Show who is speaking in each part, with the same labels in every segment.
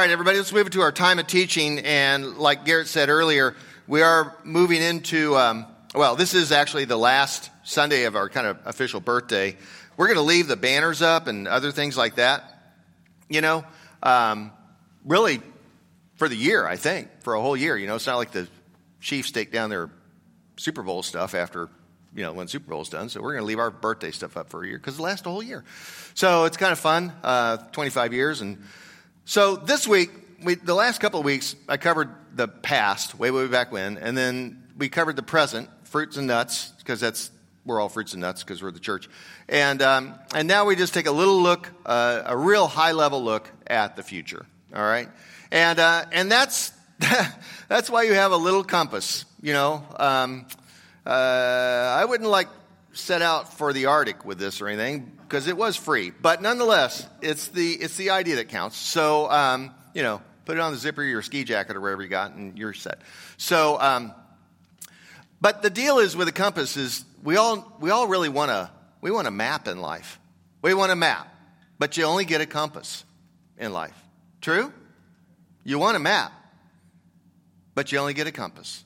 Speaker 1: Right, everybody, let's move into our time of teaching. And like Garrett said earlier, we are moving into, um, well, this is actually the last Sunday of our kind of official birthday. We're going to leave the banners up and other things like that, you know, um, really for the year, I think, for a whole year. You know, it's not like the Chiefs take down their Super Bowl stuff after you know, when Super Bowl's done. So we're going to leave our birthday stuff up for a year because it lasts a whole year. So it's kind of fun, uh, 25 years. And so this week, we, the last couple of weeks, I covered the past, way, way back when, and then we covered the present, fruits and nuts, because that's we're all fruits and nuts because we're the church. And um, and now we just take a little look, uh, a real high level look at the future. All right, and uh, and that's that's why you have a little compass. You know, um, uh, I wouldn't like set out for the Arctic with this or anything because it was free, but nonetheless, it's the it's the idea that counts. So um, you know, put it on the zipper of your ski jacket or wherever you got, and you're set. So, um, but the deal is with a compass is we all we all really want to we want a map in life. We want a map, but you only get a compass in life. True? You want a map, but you only get a compass.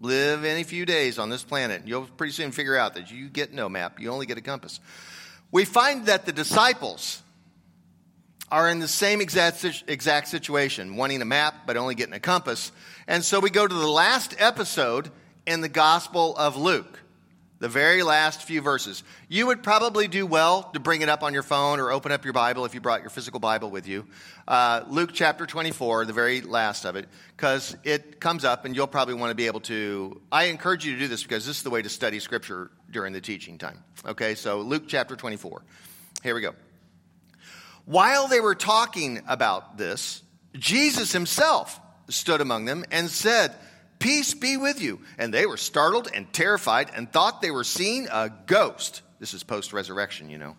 Speaker 1: Live any few days on this planet, you'll pretty soon figure out that you get no map, you only get a compass. We find that the disciples are in the same exact, exact situation, wanting a map but only getting a compass. And so we go to the last episode in the Gospel of Luke, the very last few verses. You would probably do well to bring it up on your phone or open up your Bible if you brought your physical Bible with you. Uh, Luke chapter 24, the very last of it, because it comes up and you'll probably want to be able to. I encourage you to do this because this is the way to study Scripture during the teaching time. Okay, so Luke chapter 24. Here we go. While they were talking about this, Jesus himself stood among them and said, Peace be with you. And they were startled and terrified and thought they were seeing a ghost. This is post resurrection, you know.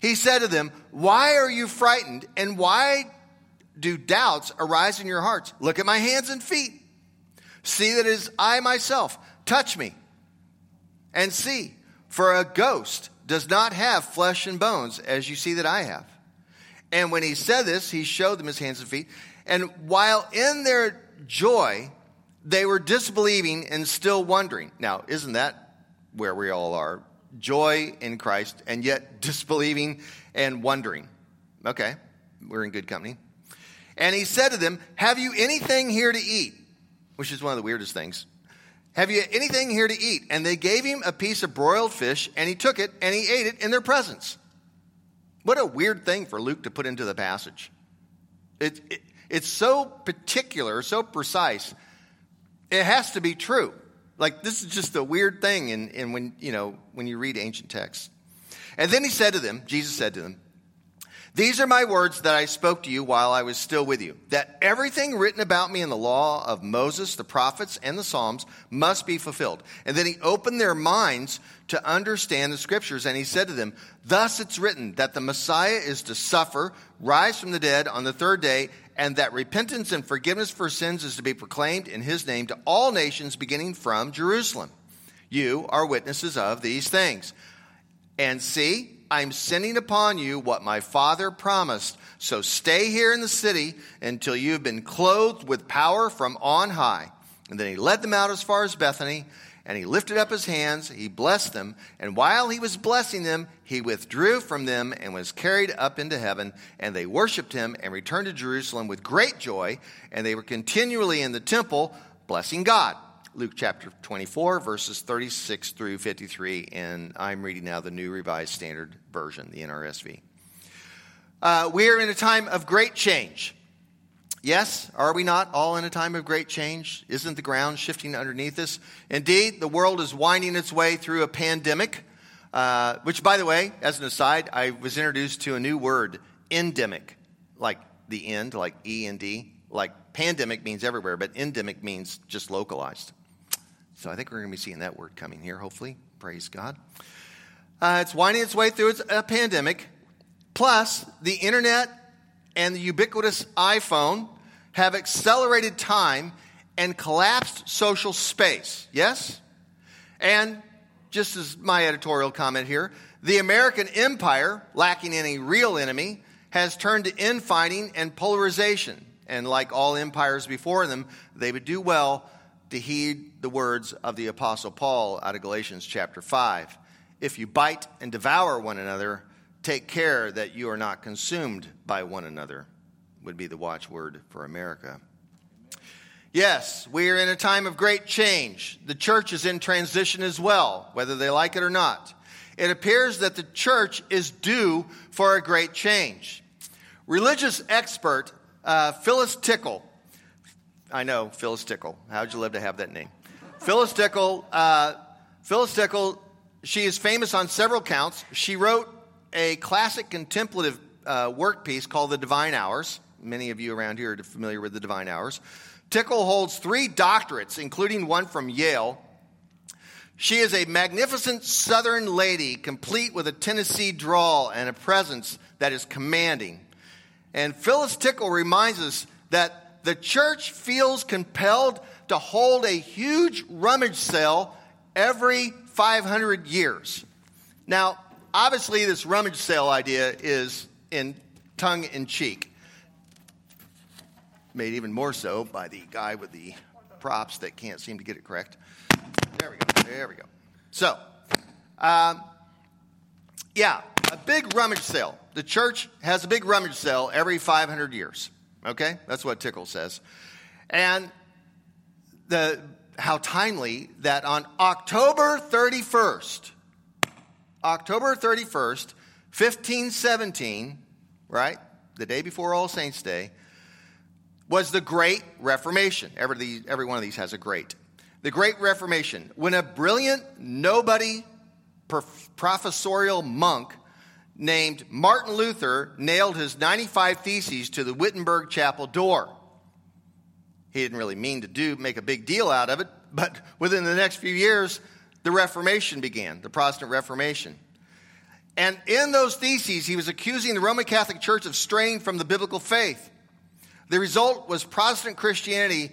Speaker 1: He said to them, Why are you frightened and why do doubts arise in your hearts? Look at my hands and feet. See that it is I myself. Touch me and see, for a ghost does not have flesh and bones, as you see that I have. And when he said this, he showed them his hands and feet. And while in their joy, they were disbelieving and still wondering. Now, isn't that where we all are? Joy in Christ and yet disbelieving and wondering. Okay, we're in good company. And he said to them, Have you anything here to eat? Which is one of the weirdest things. Have you anything here to eat? And they gave him a piece of broiled fish, and he took it and he ate it in their presence. What a weird thing for Luke to put into the passage. It, it, it's so particular, so precise. It has to be true. Like this is just a weird thing And, in when you know when you read ancient texts. And then he said to them, Jesus said to them, these are my words that I spoke to you while I was still with you, that everything written about me in the law of Moses, the prophets, and the Psalms must be fulfilled. And then he opened their minds to understand the scriptures, and he said to them, Thus it's written that the Messiah is to suffer, rise from the dead on the third day, and that repentance and forgiveness for sins is to be proclaimed in his name to all nations beginning from Jerusalem. You are witnesses of these things. And see, I'm sending upon you what my father promised. So stay here in the city until you have been clothed with power from on high. And then he led them out as far as Bethany, and he lifted up his hands, he blessed them, and while he was blessing them, he withdrew from them and was carried up into heaven. And they worshiped him and returned to Jerusalem with great joy, and they were continually in the temple blessing God. Luke chapter 24, verses 36 through 53, and I'm reading now the New Revised Standard Version, the NRSV. Uh, we are in a time of great change. Yes, are we not all in a time of great change? Isn't the ground shifting underneath us? Indeed, the world is winding its way through a pandemic, uh, which, by the way, as an aside, I was introduced to a new word, endemic, like the end, like E and D. Like pandemic means everywhere, but endemic means just localized. So I think we're going to be seeing that word coming here, hopefully. Praise God. Uh, it's winding its way through a pandemic. Plus, the internet and the ubiquitous iPhone have accelerated time and collapsed social space. Yes? And just as my editorial comment here, the American empire, lacking any real enemy, has turned to infighting and polarization. And like all empires before them, they would do well to heed the words of the Apostle Paul out of Galatians chapter 5. If you bite and devour one another, take care that you are not consumed by one another, would be the watchword for America. Yes, we are in a time of great change. The church is in transition as well, whether they like it or not. It appears that the church is due for a great change. Religious expert uh, Phyllis Tickle, I know, Phyllis Tickle. How'd you live to have that name? Phyllis Tickle, uh, Phyllis Tickle, she is famous on several counts. She wrote a classic contemplative uh, work piece called The Divine Hours. Many of you around here are familiar with The Divine Hours. Tickle holds three doctorates, including one from Yale. She is a magnificent southern lady, complete with a Tennessee drawl and a presence that is commanding. And Phyllis Tickle reminds us that the church feels compelled to hold a huge rummage sale every 500 years. Now, obviously, this rummage sale idea is in tongue in cheek made even more so by the guy with the props that can't seem to get it correct. There we go. There we go. So, um, yeah, a big rummage sale. The church has a big rummage sale every 500 years. Okay? That's what Tickle says. And the, how timely that on October 31st, October 31st, 1517, right? The day before All Saints' Day, was the Great Reformation. Every, every one of these has a great. The Great Reformation, when a brilliant, nobody professorial monk named Martin Luther nailed his 95 Theses to the Wittenberg Chapel door. He didn't really mean to do make a big deal out of it, but within the next few years, the Reformation began, the Protestant Reformation. And in those theses, he was accusing the Roman Catholic Church of straying from the biblical faith. The result was Protestant Christianity,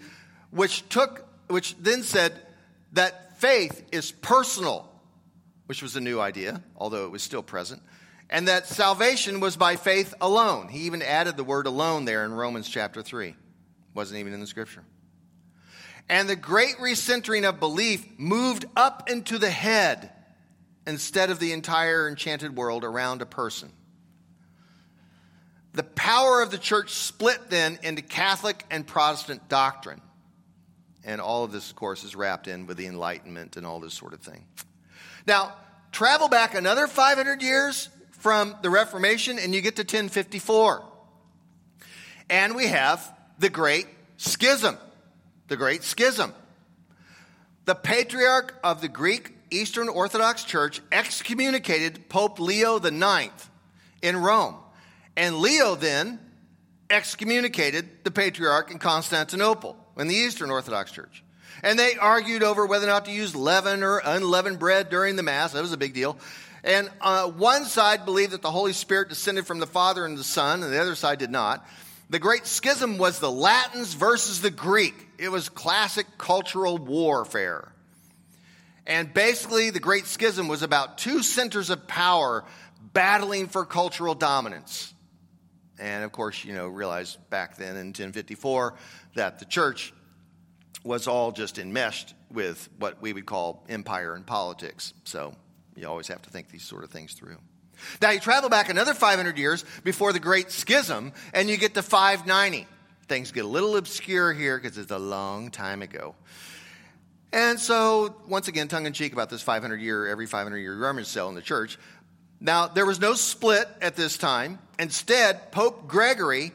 Speaker 1: which took, which then said that faith is personal, which was a new idea, although it was still present, and that salvation was by faith alone. He even added the word alone there in Romans chapter 3. Wasn't even in the scripture. And the great recentering of belief moved up into the head instead of the entire enchanted world around a person. Power of the church split then into Catholic and Protestant doctrine. And all of this, of course, is wrapped in with the Enlightenment and all this sort of thing. Now, travel back another 500 years from the Reformation, and you get to 1054. And we have the Great Schism. The Great Schism. The patriarch of the Greek Eastern Orthodox Church excommunicated Pope Leo IX in Rome. And Leo then excommunicated the patriarch in Constantinople in the Eastern Orthodox Church. And they argued over whether or not to use leaven or unleavened bread during the Mass. That was a big deal. And uh, one side believed that the Holy Spirit descended from the Father and the Son, and the other side did not. The Great Schism was the Latins versus the Greek. It was classic cultural warfare. And basically, the Great Schism was about two centers of power battling for cultural dominance. And of course, you know, realized back then in 1054 that the church was all just enmeshed with what we would call empire and politics. So you always have to think these sort of things through. Now you travel back another 500 years before the Great Schism, and you get to 590. Things get a little obscure here because it's a long time ago. And so, once again, tongue in cheek about this 500 year, every 500 year rummage sale in the church. Now, there was no split at this time. Instead, Pope Gregory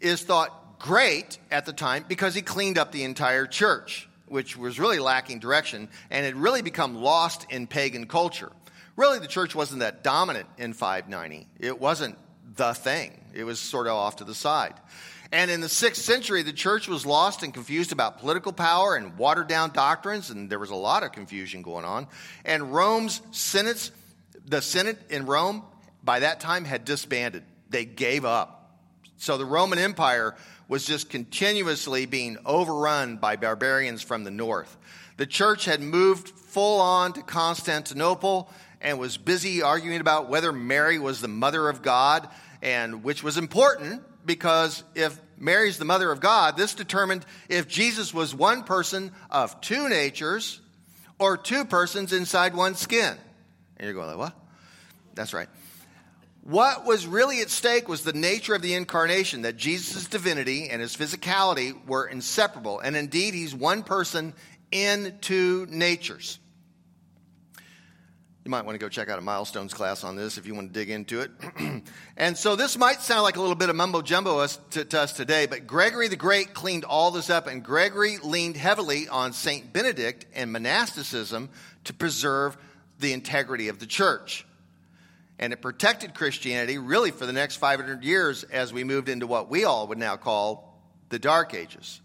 Speaker 1: is thought great at the time because he cleaned up the entire church, which was really lacking direction and had really become lost in pagan culture. Really, the church wasn't that dominant in 590. It wasn't the thing, it was sort of off to the side. And in the sixth century, the church was lost and confused about political power and watered down doctrines, and there was a lot of confusion going on. And Rome's senates the Senate in Rome by that time had disbanded. They gave up. So the Roman Empire was just continuously being overrun by barbarians from the north. The church had moved full on to Constantinople and was busy arguing about whether Mary was the mother of God and which was important because if Mary's the mother of God, this determined if Jesus was one person of two natures or two persons inside one skin. And you're going like, what? That's right. What was really at stake was the nature of the incarnation, that Jesus' divinity and his physicality were inseparable. And indeed, he's one person in two natures. You might want to go check out a milestones class on this if you want to dig into it. and so this might sound like a little bit of mumbo jumbo to, to us today, but Gregory the Great cleaned all this up, and Gregory leaned heavily on St. Benedict and monasticism to preserve the integrity of the church. And it protected Christianity really for the next 500 years as we moved into what we all would now call the Dark Ages.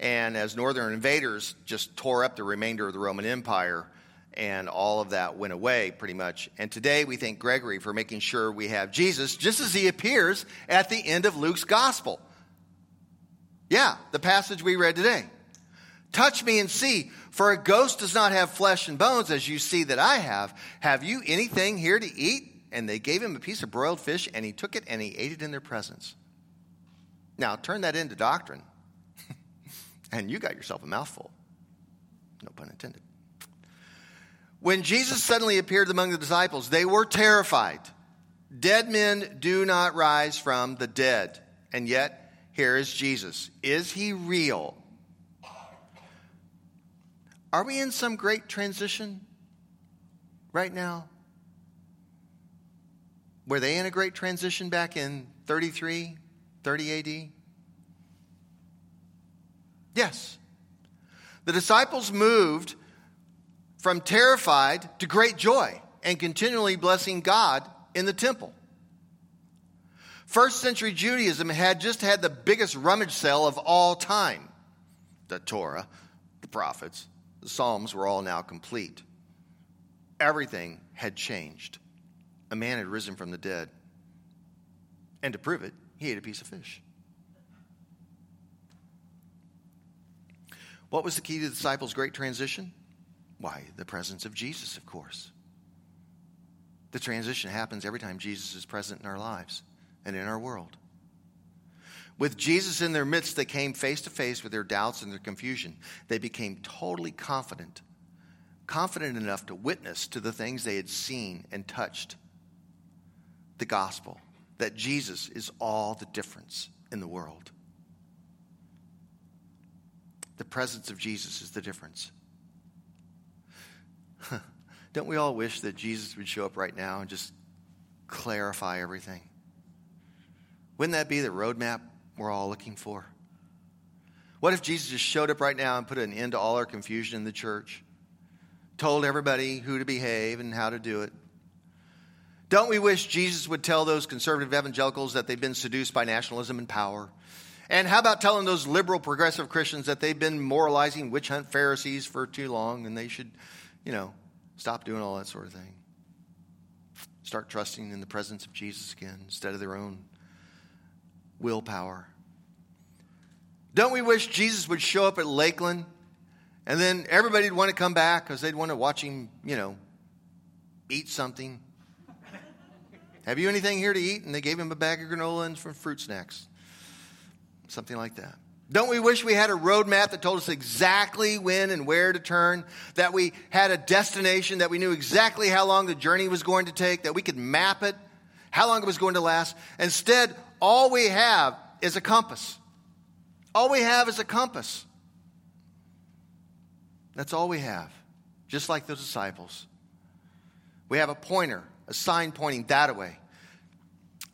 Speaker 1: And as northern invaders just tore up the remainder of the Roman Empire, and all of that went away pretty much. And today we thank Gregory for making sure we have Jesus just as he appears at the end of Luke's gospel. Yeah, the passage we read today. Touch me and see, for a ghost does not have flesh and bones as you see that I have. Have you anything here to eat? And they gave him a piece of broiled fish, and he took it and he ate it in their presence. Now, turn that into doctrine, and you got yourself a mouthful. No pun intended. When Jesus suddenly appeared among the disciples, they were terrified. Dead men do not rise from the dead. And yet, here is Jesus. Is he real? Are we in some great transition right now? Were they in a great transition back in 33, 30 AD? Yes. The disciples moved from terrified to great joy and continually blessing God in the temple. First century Judaism had just had the biggest rummage sale of all time. The Torah, the prophets, the Psalms were all now complete. Everything had changed. A man had risen from the dead. And to prove it, he ate a piece of fish. What was the key to the disciples' great transition? Why, the presence of Jesus, of course. The transition happens every time Jesus is present in our lives and in our world. With Jesus in their midst, they came face to face with their doubts and their confusion. They became totally confident, confident enough to witness to the things they had seen and touched the gospel that Jesus is all the difference in the world. The presence of Jesus is the difference. Don't we all wish that Jesus would show up right now and just clarify everything? Wouldn't that be the roadmap we're all looking for? What if Jesus just showed up right now and put an end to all our confusion in the church? Told everybody who to behave and how to do it? Don't we wish Jesus would tell those conservative evangelicals that they've been seduced by nationalism and power? And how about telling those liberal progressive Christians that they've been moralizing witch hunt Pharisees for too long and they should you know, stop doing all that sort of thing. Start trusting in the presence of Jesus again instead of their own willpower. Don't we wish Jesus would show up at Lakeland and then everybody'd want to come back because they'd want to watch him, you know, eat something? Have you anything here to eat? And they gave him a bag of granola and some fruit snacks. Something like that. Don't we wish we had a roadmap that told us exactly when and where to turn? That we had a destination, that we knew exactly how long the journey was going to take, that we could map it, how long it was going to last? Instead, all we have is a compass. All we have is a compass. That's all we have, just like the disciples. We have a pointer, a sign pointing that way.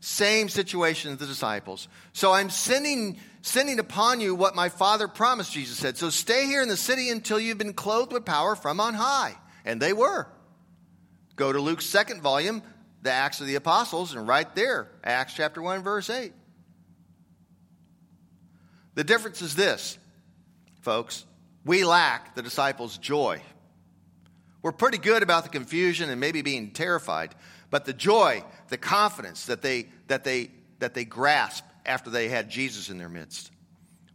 Speaker 1: Same situation as the disciples. So I'm sending sending upon you what my Father promised, Jesus said. So stay here in the city until you've been clothed with power from on high. And they were. Go to Luke's second volume, the Acts of the Apostles, and right there, Acts chapter 1, verse 8. The difference is this, folks. We lack the disciples' joy. We're pretty good about the confusion and maybe being terrified, but the joy, the confidence that they, that they, that they grasp after they had Jesus in their midst.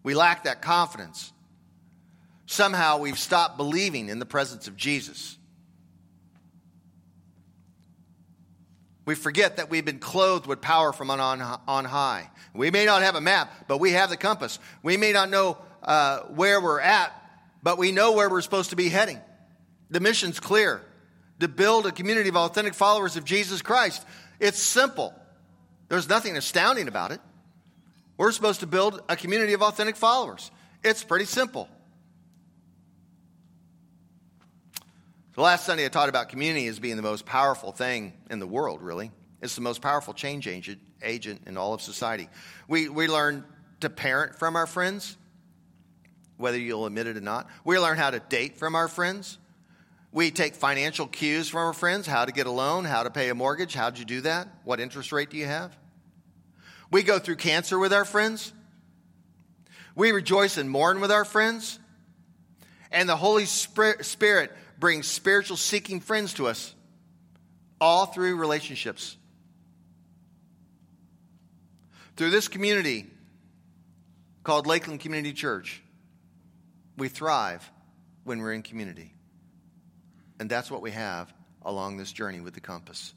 Speaker 1: We lack that confidence. Somehow we've stopped believing in the presence of Jesus. We forget that we've been clothed with power from on, on high. We may not have a map, but we have the compass. We may not know uh, where we're at, but we know where we're supposed to be heading. The mission's clear to build a community of authentic followers of Jesus Christ. It's simple, there's nothing astounding about it. We're supposed to build a community of authentic followers. It's pretty simple. The last Sunday I taught about community as being the most powerful thing in the world, really. It's the most powerful change agent, agent in all of society. We, we learn to parent from our friends, whether you'll admit it or not. We learn how to date from our friends. We take financial cues from our friends how to get a loan, how to pay a mortgage. How'd you do that? What interest rate do you have? We go through cancer with our friends. We rejoice and mourn with our friends. And the Holy Spirit brings spiritual seeking friends to us, all through relationships. Through this community called Lakeland Community Church, we thrive when we're in community. And that's what we have along this journey with the compass.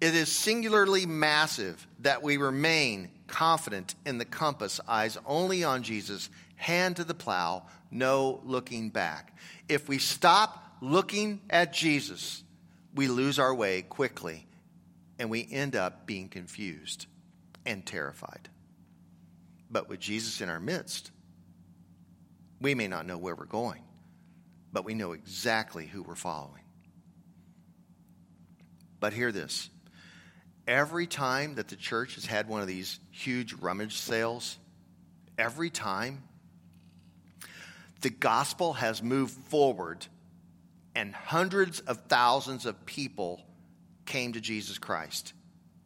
Speaker 1: It is singularly massive that we remain confident in the compass, eyes only on Jesus, hand to the plow, no looking back. If we stop looking at Jesus, we lose our way quickly and we end up being confused and terrified. But with Jesus in our midst, we may not know where we're going, but we know exactly who we're following. But hear this every time that the church has had one of these huge rummage sales, every time the gospel has moved forward and hundreds of thousands of people came to Jesus Christ,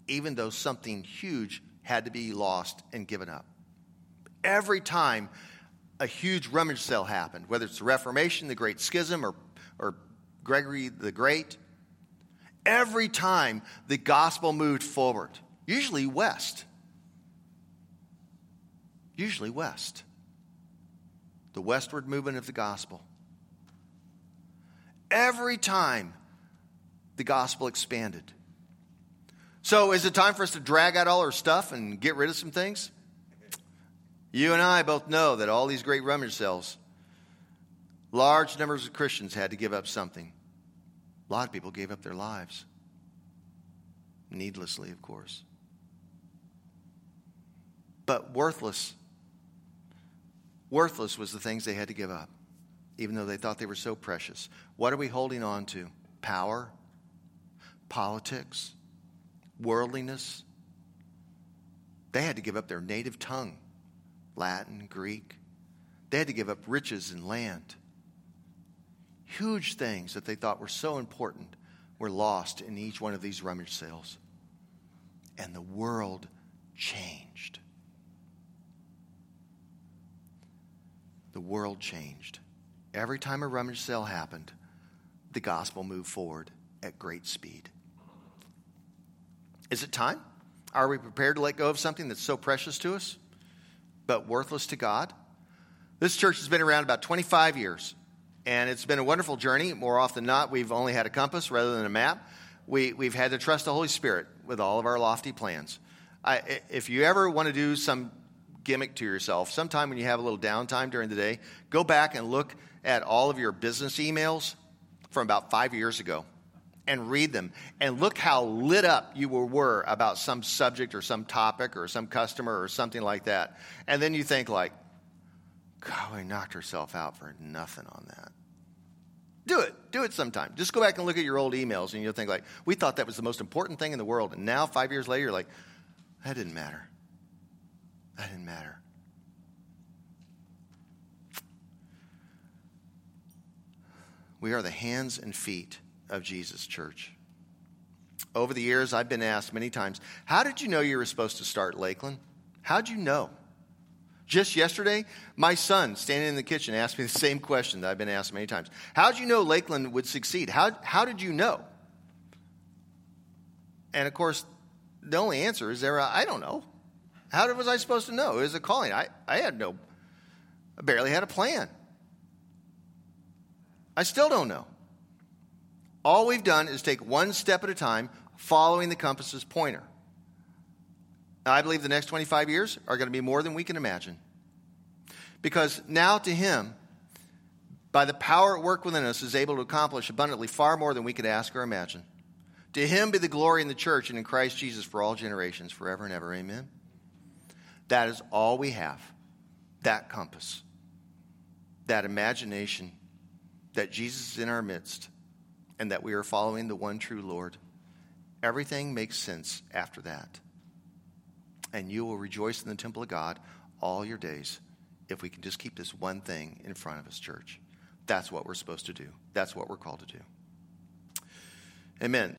Speaker 1: even though something huge had to be lost and given up. Every time a huge rummage sale happened, whether it's the Reformation, the Great Schism, or, or Gregory the Great, every time the gospel moved forward, usually west. Usually west the westward movement of the gospel. Every time the gospel expanded. So, is it time for us to drag out all our stuff and get rid of some things? You and I both know that all these great rummage sales, large numbers of Christians had to give up something. A lot of people gave up their lives. Needlessly, of course. But worthless Worthless was the things they had to give up, even though they thought they were so precious. What are we holding on to? Power, politics, worldliness. They had to give up their native tongue, Latin, Greek. They had to give up riches and land. Huge things that they thought were so important were lost in each one of these rummage sales. And the world changed. the world changed. Every time a rummage sale happened, the gospel moved forward at great speed. Is it time? Are we prepared to let go of something that's so precious to us, but worthless to God? This church has been around about 25 years, and it's been a wonderful journey. More often than not, we've only had a compass rather than a map. We, we've had to trust the Holy Spirit with all of our lofty plans. I, if you ever want to do some gimmick to yourself. Sometime when you have a little downtime during the day, go back and look at all of your business emails from about five years ago and read them and look how lit up you were about some subject or some topic or some customer or something like that. And then you think like, God, we knocked herself out for nothing on that. Do it. Do it sometime. Just go back and look at your old emails and you'll think like, we thought that was the most important thing in the world. And now five years later, you're like, that didn't matter. That didn't matter. We are the hands and feet of Jesus, church. Over the years, I've been asked many times, How did you know you were supposed to start Lakeland? How'd you know? Just yesterday, my son, standing in the kitchen, asked me the same question that I've been asked many times. How did you know Lakeland would succeed? How, how did you know? And of course, the only answer is there, I don't know. How was I supposed to know? It was a calling. I, I had no, I barely had a plan. I still don't know. All we've done is take one step at a time, following the compass's pointer. I believe the next 25 years are going to be more than we can imagine. Because now to Him, by the power at work within us, is able to accomplish abundantly far more than we could ask or imagine. To Him be the glory in the church and in Christ Jesus for all generations, forever and ever. Amen. That is all we have. That compass, that imagination that Jesus is in our midst and that we are following the one true Lord. Everything makes sense after that. And you will rejoice in the temple of God all your days if we can just keep this one thing in front of us, church. That's what we're supposed to do. That's what we're called to do. Amen.